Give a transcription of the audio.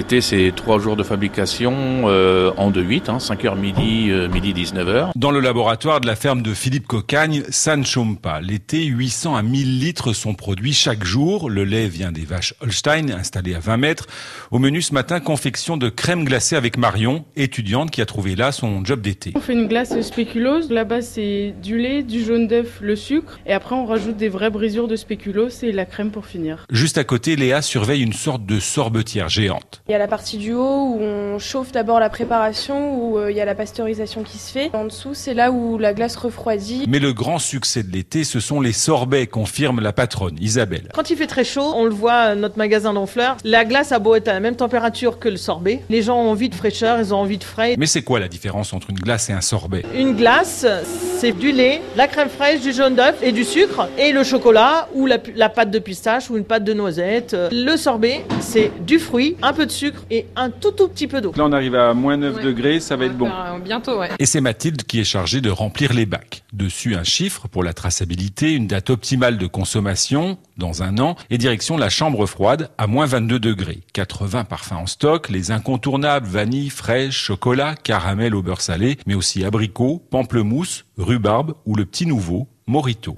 L'été, c'est trois jours de fabrication euh, en 2-8, hein, 5h midi, euh, midi 19h. Dans le laboratoire de la ferme de Philippe Cocagne, ça ne chôme pas. L'été, 800 à 1000 litres sont produits chaque jour. Le lait vient des vaches Holstein, installées à 20 mètres. Au menu ce matin, confection de crème glacée avec Marion, étudiante qui a trouvé là son job d'été. On fait une glace spéculose. Là-bas, c'est du lait, du jaune d'œuf, le sucre. Et après, on rajoute des vraies brisures de spéculoos et la crème pour finir. Juste à côté, Léa surveille une sorte de sorbetière géante. Il y a la partie du haut où on chauffe d'abord la préparation, où euh, il y a la pasteurisation qui se fait. En dessous, c'est là où la glace refroidit. Mais le grand succès de l'été, ce sont les sorbets, confirme la patronne Isabelle. Quand il fait très chaud, on le voit à notre magasin d'Honfleur, la glace a beau être à la même température que le sorbet. Les gens ont envie de fraîcheur, ils ont envie de frais. Mais c'est quoi la différence entre une glace et un sorbet? Une glace, c'est du lait, la crème fraîche, du jaune d'œuf et du sucre, et le chocolat ou la, la pâte de pistache ou une pâte de noisette. Le sorbet, c'est du fruit, un peu de sucre et un tout tout petit peu d'eau. Là, on arrive à moins 9 degrés, ça va être bon. Euh, bientôt, ouais. Et c'est Mathilde qui est chargée de remplir les bacs. Dessus, un chiffre pour la traçabilité, une date optimale de consommation dans un an et direction la chambre froide à moins 22 degrés. 80 parfums en stock, les incontournables vanille, fraîche, chocolat, caramel au beurre salé, mais aussi abricot, pamplemousse, rhubarbe ou le petit nouveau, Morito.